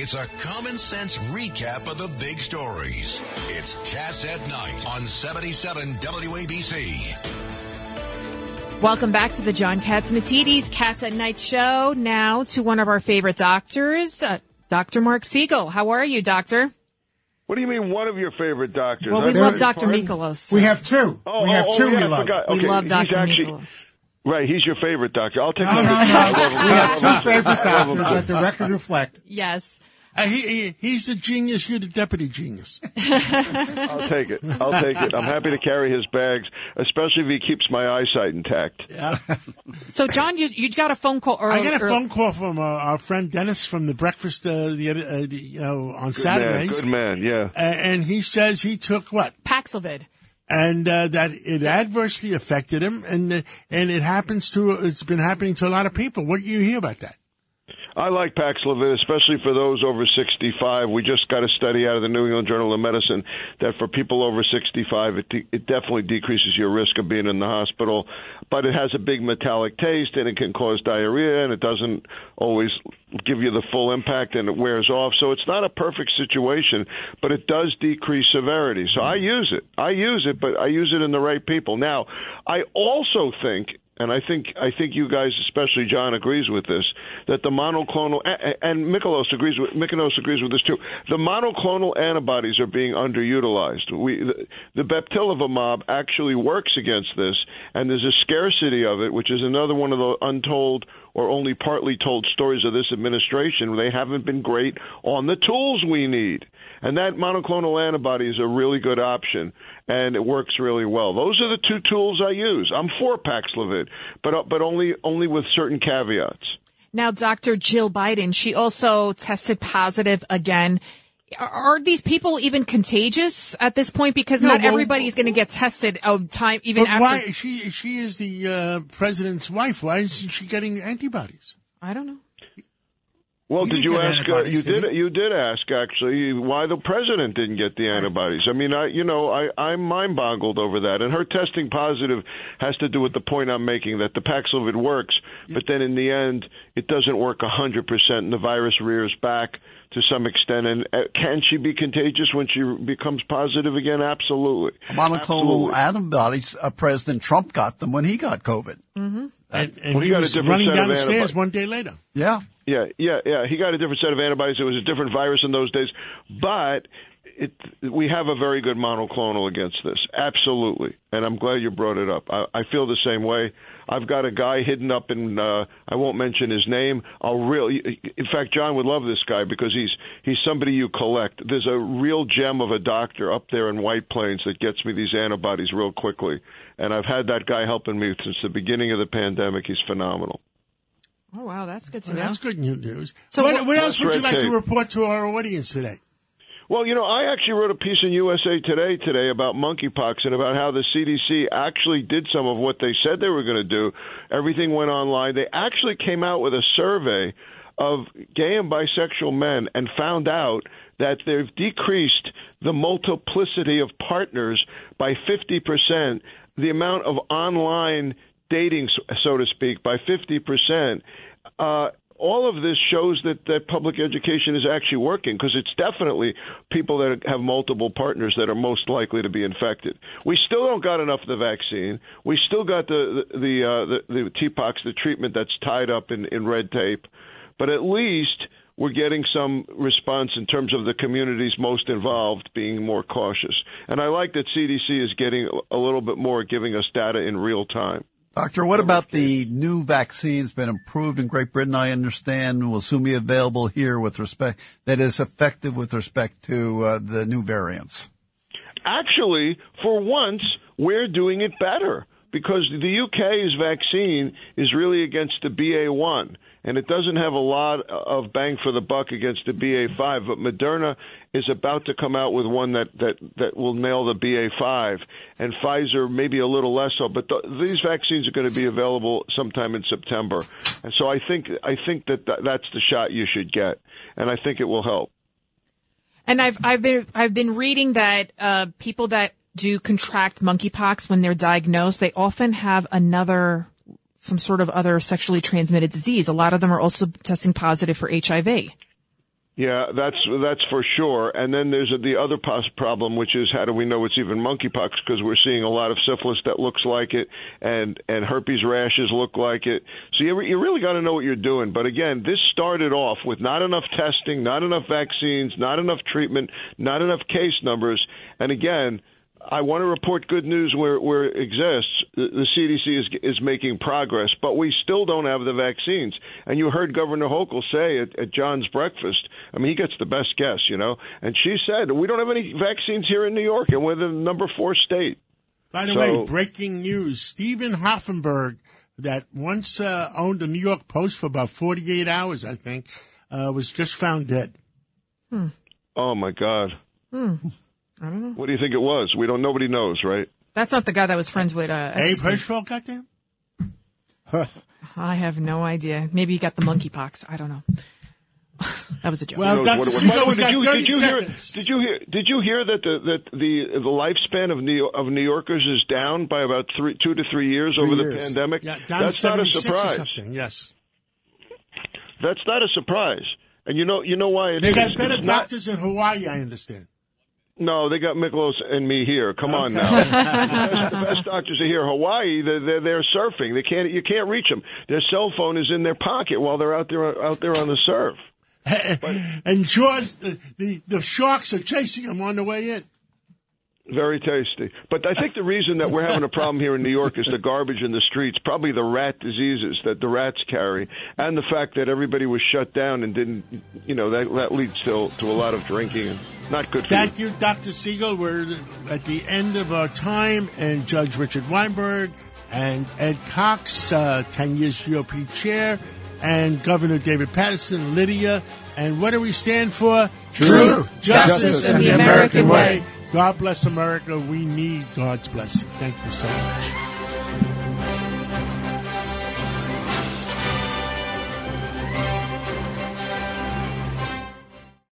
It's a common sense recap of the big stories. It's Cats at Night on 77 WABC. Welcome back to the John Catsimatidis Cats at Night show. Now to one of our favorite doctors, uh, Dr. Marc Siegel. How are you, doctor? What do you mean, one of your favorite doctors? Well, we I love Dr. pardon? Mikolos. We have two. Oh, we have oh, two oh, yeah, we love. forgot. We Okay, love he's Dr. actually- Mikolos. Right, he's your favorite doctor. I'll take No, no, no. I love him. We have two I love him. Favorite I love him doctors. Let the record reflect. Yes. Uh, he, he he's a genius. You're the deputy genius. I'll take it. I'll take it. I'm happy to carry his bags, especially if he keeps my eyesight intact. Yeah. So, John, you, you got a phone call earlier. I got a phone call from uh, our friend Dennis from the breakfast uh, the, uh, the you know on Man, Saturdays, good man. Yeah. A- and he says he took what Paxlovid. and uh, that it adversely affected him, and uh, and it happens to it's been happening to a lot of people. What do you hear about that? I like Paxlovid, especially for those over 65. We just got a study out of the New England Journal of Medicine that for people over 65, it, de- it definitely decreases your risk of being in the hospital. But it has a big metallic taste, and it can cause diarrhea, and it doesn't always give you the full impact, and it wears off. So it's not a perfect situation, but it does decrease severity. So I use it. I use it, but I use it in the right people. Now, I also think and I think I think you guys, especially John, agrees with this that the monoclonal and, and Mikolos agrees with Mikolos agrees with this too. The monoclonal antibodies are being underutilized. We the, the bebtelovimab actually works against this, and there's a scarcity of it, which is another one of the untold or only partly told stories of this administration. They haven't been great on the tools we need. And that monoclonal antibody is a really good option, and it works really well. Those are the two tools I use. I'm for Paxlovid, but uh, but only only with certain caveats. Now, Dr. Jill Biden, she also tested positive again. Are, these people even contagious at this point? Because No, not well- everybody is going to get tested of time, even But after. why she she is the uh, president's wife? Why isn't she getting antibodies? I don't know. Well, He did you ask? Uh, you did did. he? You did ask actually why the president didn't get the antibodies. I mean, I you know I I'm mind boggled over that. And her testing positive has to do with the point I'm making that the Paxlovid works, but then in the end it doesn't work a hundred percent, and the virus rears back to some extent. And uh, can she be contagious when she becomes positive again? Absolutely. monoclonal Absolutely. antibodies. Uh, President Trump got them when he got COVID. And, and Well, he he got a was different running set down of the stairs one day later. Yeah. Yeah, yeah, yeah. He got a different set of antibodies. It was a different virus in those days, but it, we have a very good monoclonal against this. Absolutely, and I'm glad you brought it up. I, I feel the same way. I've got a guy hidden up in. Uh, I won't mention his name. I'll really. In fact, John would love this guy because he's he's somebody you collect. There's a real gem of a doctor up there in White Plains that gets me these antibodies real quickly, and I've had that guy helping me since the beginning of the pandemic. He's phenomenal. Oh, wow. That's good to Well, know. that's good news. So what, what- what else would you red like to report to our audience today? Well, you know, I actually wrote a piece in USA Today today about monkeypox and about how the CDC actually did some of what they said they were going to do. Everything went online. They actually came out with a survey of gay and bisexual men and found out that they've decreased the multiplicity of partners by 50%, the amount of online dating, so to speak, by 50%. Uh, all of this shows that, that public education is actually working because it's definitely people that have multiple partners that are most likely to be infected. We still don't got enough of the vaccine. We still got the the the, uh, the, the TPOXX, the treatment that's tied up in, in red tape, but at least we're getting some response in terms of the communities most involved being more cautious. And I like that CDC is getting a little bit more, giving us data in real time. Doctor, what about the new vaccines been approved in Great Britain? I understand will soon be available here with respect that is effective with respect to uh, the new variants. actually, for once, we're doing it better because the UK's vaccine is really against the BA1, and it doesn't have a lot of bang for the buck against the BA5. But Moderna is about to come out with one that that that will nail the BA5, and Pfizer maybe a little less so. But th- these vaccines are going to be available sometime in September, and so I think I think that th- that's the shot you should get, and I think it will help. And I've I've been I've been reading that uh, people that do contract monkeypox when they're diagnosed, they often have another some sort of other sexually transmitted disease. A lot of them are also testing positive for HIV. Yeah, that's that's for sure. And then there's the other pos- problem, which is how do we know it's even monkeypox? Because we're seeing a lot of syphilis that looks like it, and and herpes rashes look like it. So you you really got to know what you're doing. But again, this started off with not enough testing, not enough vaccines, not enough treatment, not enough case numbers, and again I want to report good news where, where it exists. The, the CDC is is making progress, but we still don't have the vaccines. And you heard Governor Hochul say at, at John's breakfast. I mean, he gets the best guess, you know. And she said we don't have any vaccines here in New York, and we're the number four state. By the So- way, breaking news: Steven Hoffenberg, that once uh, owned the New York Post for about 48 hours, I think, uh, was just found dead. Oh my God. I don't know. What do you think it was? We don't. Nobody knows, right? That's not the guy that was friends with uh, Abe Epstein. Hirschfeld got. I have no idea. Maybe he got the monkeypox. I don't know. that was a joke. Well, Dr. what it was. Siegel, By the way, we did you did you hear did you hear did you hear that the that the the lifespan of New of New Yorkers is down by about three two to three years over the pandemic? Yeah, down That's not a 76 or surprise. something. Yes, That's not a surprise. And you know you know why it they is? got better It's not- doctors in Hawaii. I understand. No, they got Miklos and me here. Come on now. the, best, the best doctors are here. Hawaii, they're, they're they're surfing. They can't you can't reach them. Their cell phone is in their pocket while they're out there out there on the surf. and Jaws, the, the the sharks are chasing them on the way in. Very tasty. But I think the reason that we're having a problem here in New York is the garbage in the streets, probably the rat diseases that the rats carry, and the fact that everybody was shut down and didn't, you know, that, that leads to, to a lot of drinking and not good for you. Thank you, Dr. Siegel. We're at the end of our time, and Judge Richard Weinberg and Ed Cox, uh, 10 years GOP chair, and Governor David Paterson, Lydia. And what do we stand for? Truth, justice, and the American way. God bless America. We need God's blessing. Thank you so much.